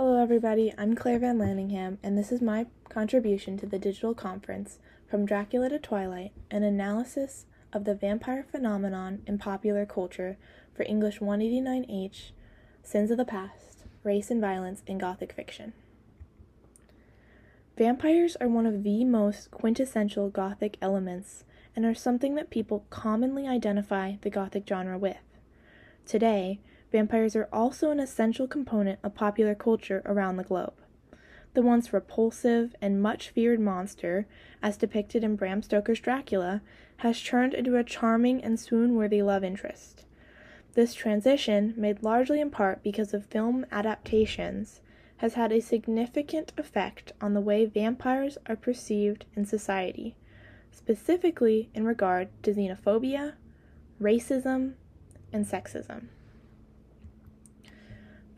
Hello, everybody. I'm Claire Van Lanningham, and this is my contribution to the digital conference From Dracula to Twilight An Analysis of the Vampire Phenomenon in Popular Culture for English 189H Sins of the Past Race and Violence in Gothic Fiction. Vampires are one of the most quintessential Gothic elements and are something that people commonly identify the Gothic genre with. Today, vampires are also an essential component of popular culture around the globe. The once repulsive and much feared monster, as depicted in Bram Stoker's Dracula, has turned into a charming and swoon worthy love interest. This transition, made largely in part because of film adaptations, has had a significant effect on the way vampires are perceived in society, specifically in regard to xenophobia, racism, and sexism.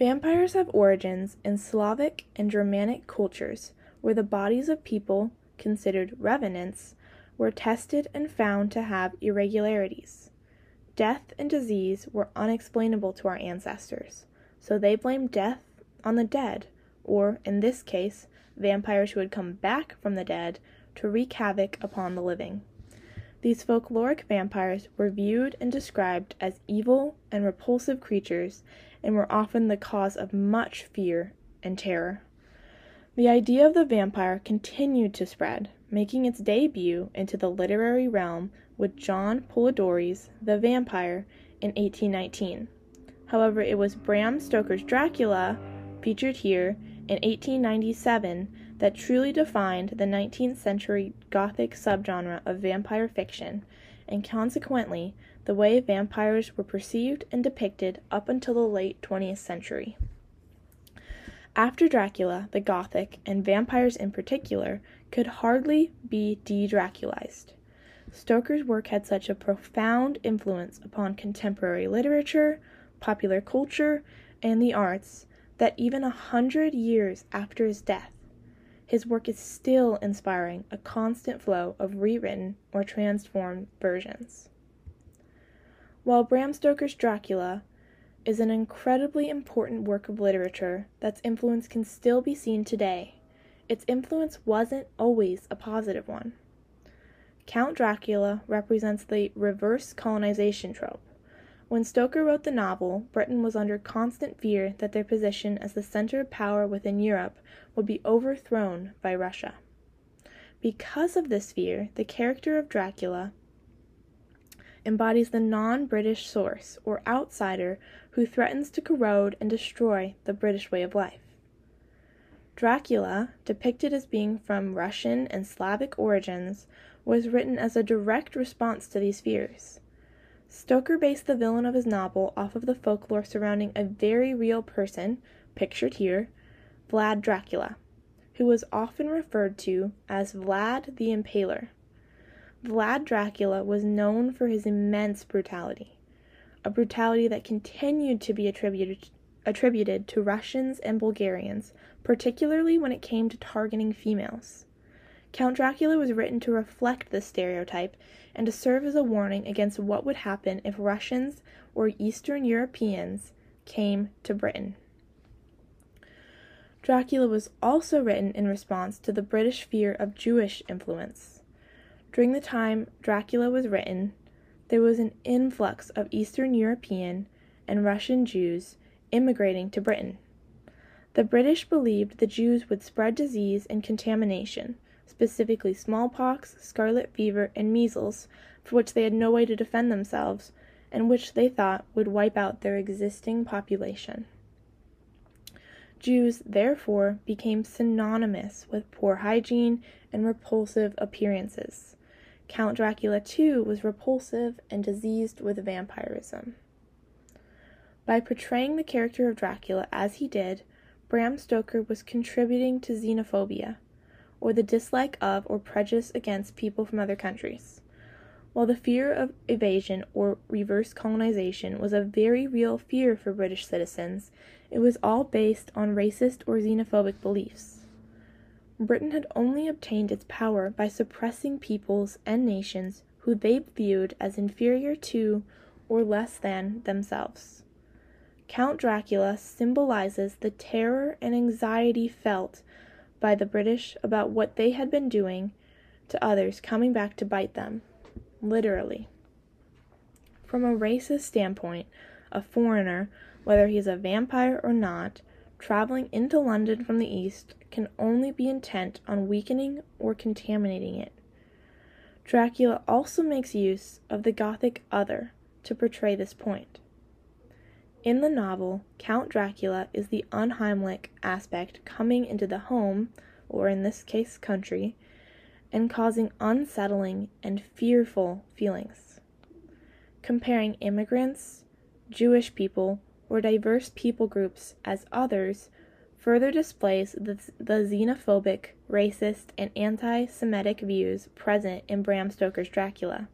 Vampires have origins in Slavic and Germanic cultures where the bodies of people, considered revenants, were tested and found to have irregularities. Death and disease were unexplainable to our ancestors, so they blamed death on the dead, or, in this case, vampires who had come back from the dead to wreak havoc upon the living. These folkloric vampires were viewed and described as evil and repulsive creatures and were often the cause of much fear and terror. The idea of the vampire continued to spread, making its debut into the literary realm with John Polidori's The Vampyre in 1819. However, it was Bram Stoker's Dracula, featured here in 1897, that truly defined the 19th century Gothic subgenre of vampire fiction, and consequently the way vampires were perceived and depicted up until the late 20th century. After Dracula, the Gothic, and vampires in particular, could hardly be de Draculized. Stoker's work had such a profound influence upon contemporary literature, popular culture, and the arts that even a hundred years after his death, his work is still inspiring a constant flow of rewritten or transformed versions. While Bram Stoker's Dracula is an incredibly important work of literature that's influence can still be seen today, its influence wasn't always a positive one. Count Dracula represents the reverse colonization trope. When Stoker wrote the novel, Britain was under constant fear that their position as the center of power within Europe would be overthrown by Russia. Because of this fear, the character of Dracula embodies the non British source, or outsider, who threatens to corrode and destroy the British way of life. Dracula, depicted as being from Russian and Slavic origins, was written as a direct response to these fears. Stoker based the villain of his novel off of the folklore surrounding a very real person, pictured here, Vlad Dracula, who was often referred to as Vlad the Impaler. Vlad Dracula was known for his immense brutality, a brutality that continued to be attributed, attributed to Russians and Bulgarians, particularly when it came to targeting females. Count Dracula was written to reflect this stereotype and to serve as a warning against what would happen if Russians or Eastern Europeans came to Britain. Dracula was also written in response to the British fear of Jewish influence. During the time Dracula was written, there was an influx of Eastern European and Russian Jews immigrating to Britain. The British believed the Jews would spread disease and contamination, specifically smallpox, scarlet fever, and measles, for which they had no way to defend themselves, and which they thought would wipe out their existing population. Jews, therefore, became synonymous with poor hygiene and repulsive appearances. Count Dracula, too, was repulsive and diseased with vampirism. By portraying the character of Dracula as he did, Bram Stoker was contributing to xenophobia, or the dislike of or prejudice against people from other countries. While the fear of evasion or reverse colonization was a very real fear for British citizens, it was all based on racist or xenophobic beliefs. Britain had only obtained its power by suppressing peoples and nations who they viewed as inferior to or less than themselves. Count Dracula symbolizes the terror and anxiety felt by the British about what they had been doing to others coming back to bite them, literally. From a racist standpoint, a foreigner, whether he's a vampire or not, traveling into London from the East can only be intent on weakening or contaminating it. Dracula also makes use of the Gothic other to portray this point. In the novel, Count Dracula is the unheimlich aspect coming into the home, or in this case, country, and causing unsettling and fearful feelings. Comparing immigrants, Jewish people, or diverse people groups as others further displays the, the xenophobic, racist, and anti Semitic views present in Bram Stoker's Dracula,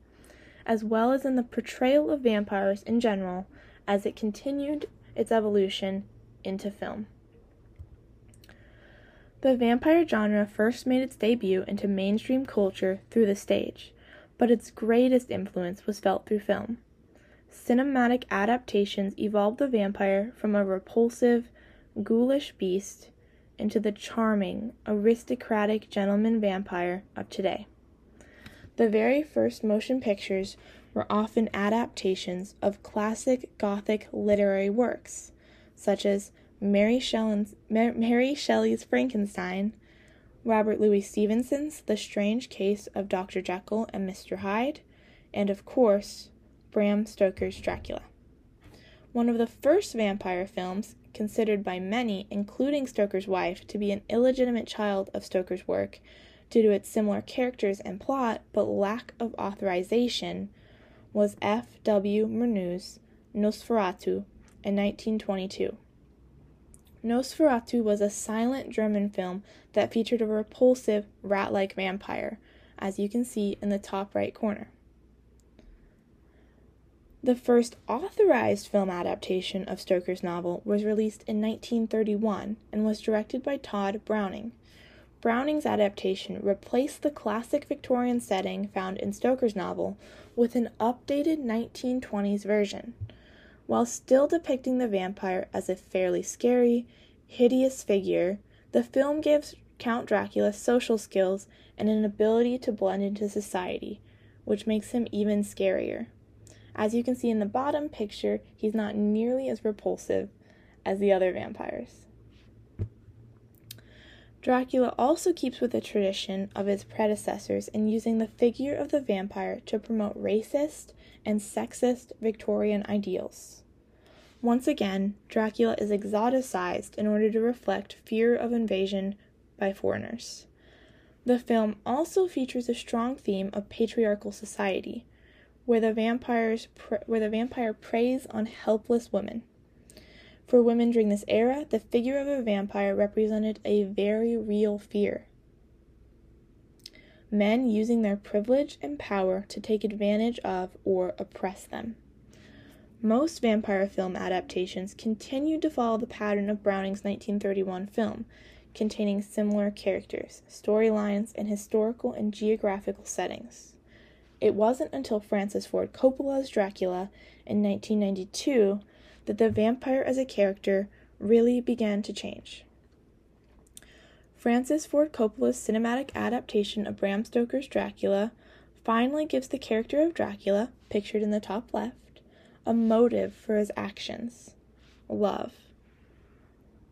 as well as in the portrayal of vampires in general as it continued its evolution into film. The vampire genre first made its debut into mainstream culture through the stage, but its greatest influence was felt through film. Cinematic adaptations evolved the vampire from a repulsive, ghoulish beast into the charming, aristocratic gentleman vampire of today. The very first motion pictures were often adaptations of classic Gothic literary works, such as Mary Shelley's, Mary Shelley's Frankenstein, Robert Louis Stevenson's The Strange Case of Dr. Jekyll and Mr. Hyde, and of course, Bram Stoker's Dracula. One of the first vampire films, considered by many, including Stoker's wife, to be an illegitimate child of Stoker's work due to its similar characters and plot but lack of authorization, was F. W. Murnau's Nosferatu in 1922. Nosferatu was a silent German film that featured a repulsive, rat like vampire, as you can see in the top right corner. The first authorized film adaptation of Stoker's novel was released in 1931 and was directed by Tod Browning. Browning's adaptation replaced the classic Victorian setting found in Stoker's novel with an updated 1920s version, while still depicting the vampire as a fairly scary, hideous figure. The film gives Count Dracula social skills and an ability to blend into society, which makes him even scarier. As you can see in the bottom picture, he's not nearly as repulsive as the other vampires. Dracula also keeps with the tradition of his predecessors in using the figure of the vampire to promote racist and sexist Victorian ideals. Once again, Dracula is exoticized in order to reflect fear of invasion by foreigners. The film also features a strong theme of patriarchal society, where the vampires pre- where the vampire preys on helpless women. For women during this era, the figure of a vampire represented a very real fear. Men using their privilege and power to take advantage of or oppress them. Most vampire film adaptations continued to follow the pattern of Browning's 1931 film, containing similar characters, storylines, and historical and geographical settings. It wasn't until Francis Ford Coppola's Dracula in 1992 that the vampire as a character really began to change. Francis Ford Coppola's cinematic adaptation of Bram Stoker's Dracula finally gives the character of Dracula, pictured in the top left, a motive for his actions love.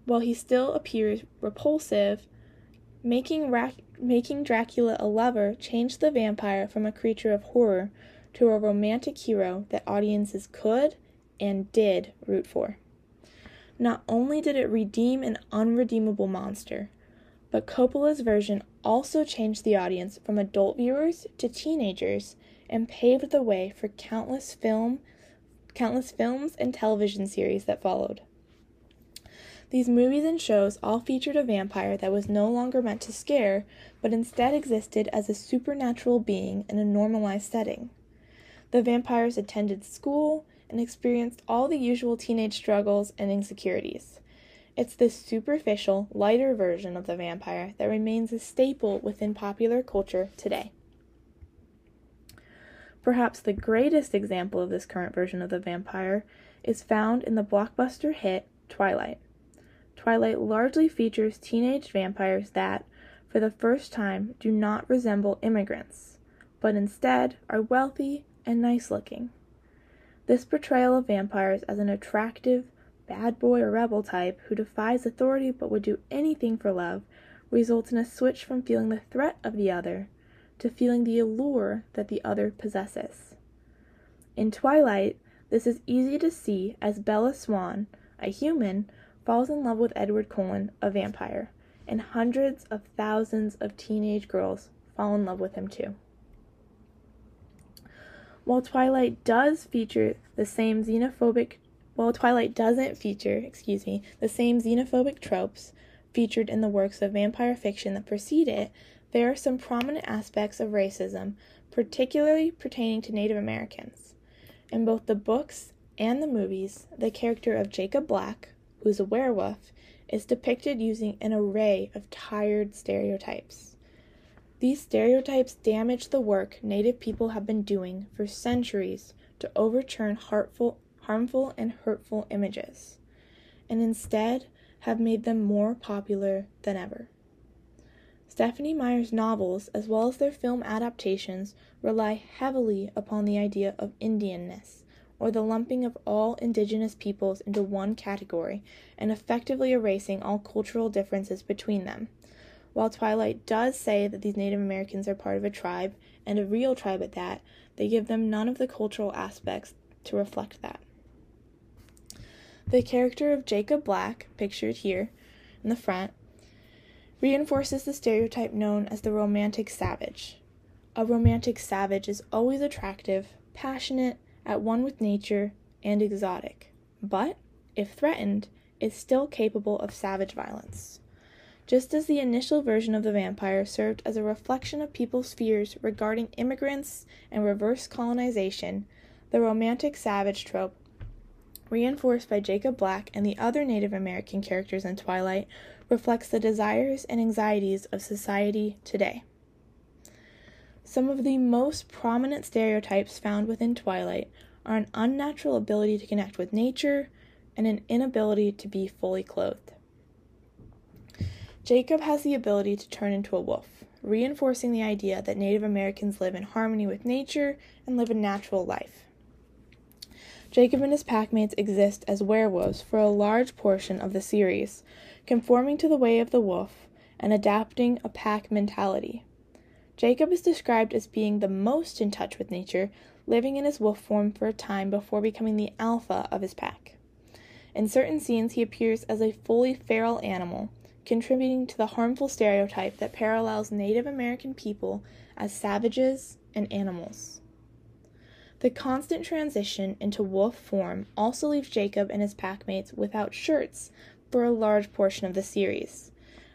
While he still appears repulsive, making, making Dracula a lover changed the vampire from a creature of horror to a romantic hero that audiences could and did root for. Not only did it redeem an unredeemable monster, but Coppola's version also changed the audience from adult viewers to teenagers and paved the way for countless film countless films and television series that followed. These movies and shows all featured a vampire that was no longer meant to scare, but instead existed as a supernatural being in a normalized setting. The vampires attended school, and experienced all the usual teenage struggles and insecurities. It's this superficial, lighter version of the vampire that remains a staple within popular culture today. Perhaps the greatest example of this current version of the vampire is found in the blockbuster hit Twilight. Twilight largely features teenage vampires that, for the first time, do not resemble immigrants, but instead are wealthy and nice looking. This portrayal of vampires as an attractive, bad boy or rebel type who defies authority but would do anything for love results in a switch from feeling the threat of the other to feeling the allure that the other possesses. In Twilight, this is easy to see as Bella Swan, a human, falls in love with Edward Cullen, a vampire, and hundreds of thousands of teenage girls fall in love with him too. While Twilight does feature the same xenophobic while Twilight doesn't feature, excuse me, the same xenophobic tropes featured in the works of vampire fiction that precede it, there are some prominent aspects of racism, particularly pertaining to Native Americans. In both the books and the movies, the character of Jacob Black, who is a werewolf, is depicted using an array of tired stereotypes. These stereotypes damage the work Native people have been doing for centuries to overturn heartful, harmful and hurtful images, and instead have made them more popular than ever. Stephenie Meyer's novels, as well as their film adaptations, rely heavily upon the idea of Indianness, or the lumping of all indigenous peoples into one category and effectively erasing all cultural differences between them. While Twilight does say that these Native Americans are part of a tribe, and a real tribe at that, they give them none of the cultural aspects to reflect that. The character of Jacob Black, pictured here in the front, reinforces the stereotype known as the romantic savage. A romantic savage is always attractive, passionate, at one with nature, and exotic, but, if threatened, is still capable of savage violence. Just as the initial version of the vampire served as a reflection of people's fears regarding immigrants and reverse colonization, the romantic savage trope reinforced by Jacob Black and the other Native American characters in Twilight, reflects the desires and anxieties of society today. Some of the most prominent stereotypes found within Twilight are an unnatural ability to connect with nature and an inability to be fully clothed. Jacob has the ability to turn into a wolf, reinforcing the idea that Native Americans live in harmony with nature and live a natural life. Jacob and his packmates exist as werewolves for a large portion of the series, conforming to the way of the wolf and adapting a pack mentality. Jacob is described as being the most in touch with nature, living in his wolf form for a time before becoming the alpha of his pack. In certain scenes, he appears as a fully feral animal, contributing to the harmful stereotype that parallels Native American people as savages and animals. The constant transition into wolf form also leaves Jacob and his packmates without shirts for a large portion of the series.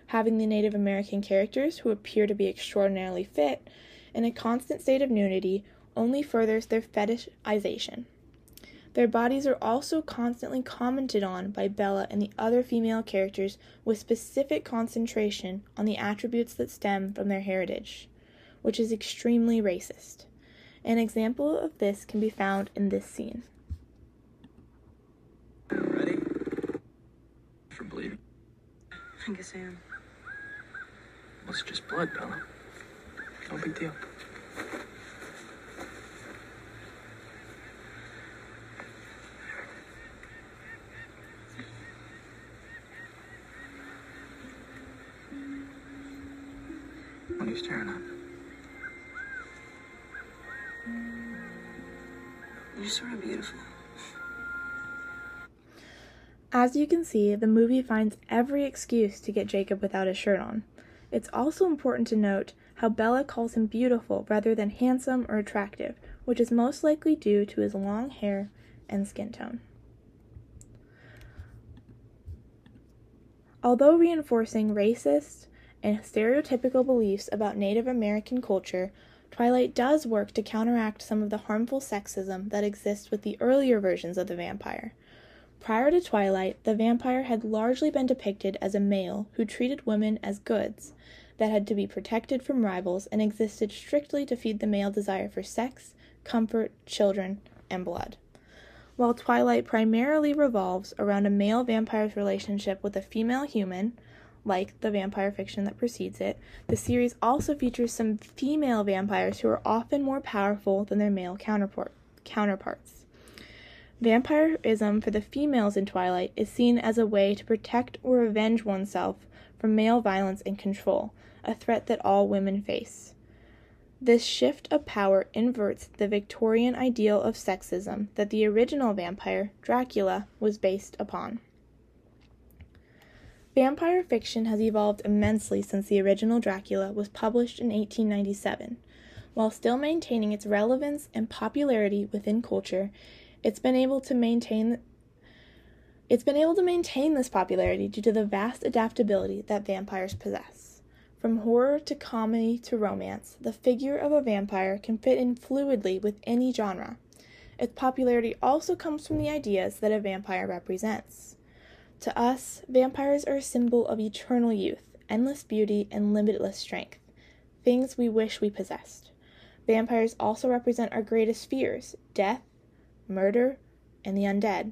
Having the Native American characters, who appear to be extraordinarily fit, in a constant state of nudity only furthers their fetishization. Their bodies are also constantly commented on by Bella and the other female characters with specific concentration on the attributes that stem from their heritage, which is extremely racist. An example of this can be found in this scene. Ready? For bleeding. I guess I am. It's just blood, Bella. No big deal. What are you staring at? You're sort of beautiful. As you can see, the movie finds every excuse to get Jacob without his shirt on. It's also important to note how Bella calls him beautiful rather than handsome or attractive, which is most likely due to his long hair and skin tone. Although reinforcing racist and stereotypical beliefs about Native American culture, Twilight does work to counteract some of the harmful sexism that exists with the earlier versions of the vampire. Prior to Twilight, the vampire had largely been depicted as a male who treated women as goods that had to be protected from rivals and existed strictly to feed the male desire for sex, comfort, children, and blood. While Twilight primarily revolves around a male vampire's relationship with a female human, like the vampire fiction that precedes it, the series also features some female vampires who are often more powerful than their male counterpart, counterparts. Vampirism for the females in Twilight is seen as a way to protect or avenge oneself from male violence and control, a threat that all women face. This shift of power inverts the Victorian ideal of sexism that the original vampire, Dracula, was based upon. Vampire fiction has evolved immensely since the original Dracula was published in 1897. While still maintaining its relevance and popularity within culture, it's been able to maintain it's been able to maintain this popularity due to the vast adaptability that vampires possess. From horror to comedy to romance, the figure of a vampire can fit in fluidly with any genre. Its popularity also comes from the ideas that a vampire represents. To us, vampires are a symbol of eternal youth, endless beauty, and limitless strength, things we wish we possessed. Vampires also represent our greatest fears death, murder, and the undead.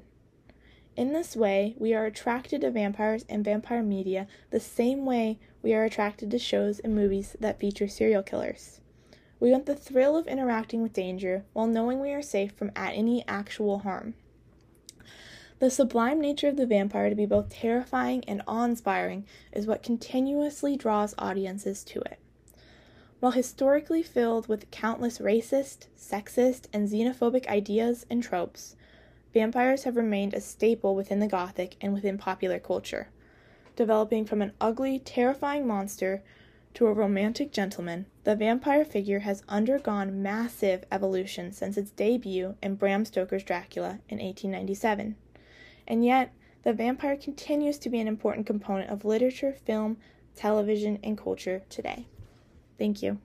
In this way, we are attracted to vampires and vampire media the same way we are attracted to shows and movies that feature serial killers. We want the thrill of interacting with danger while knowing we are safe from any actual harm. The sublime nature of the vampire to be both terrifying and awe inspiring is what continuously draws audiences to it. While historically filled with countless racist, sexist, and xenophobic ideas and tropes, vampires have remained a staple within the Gothic and within popular culture. Developing from an ugly, terrifying monster to a romantic gentleman, the vampire figure has undergone massive evolution since its debut in Bram Stoker's Dracula in 1897 and yet the vampire continues to be an important component of literature, film, television, and culture today. Thank you.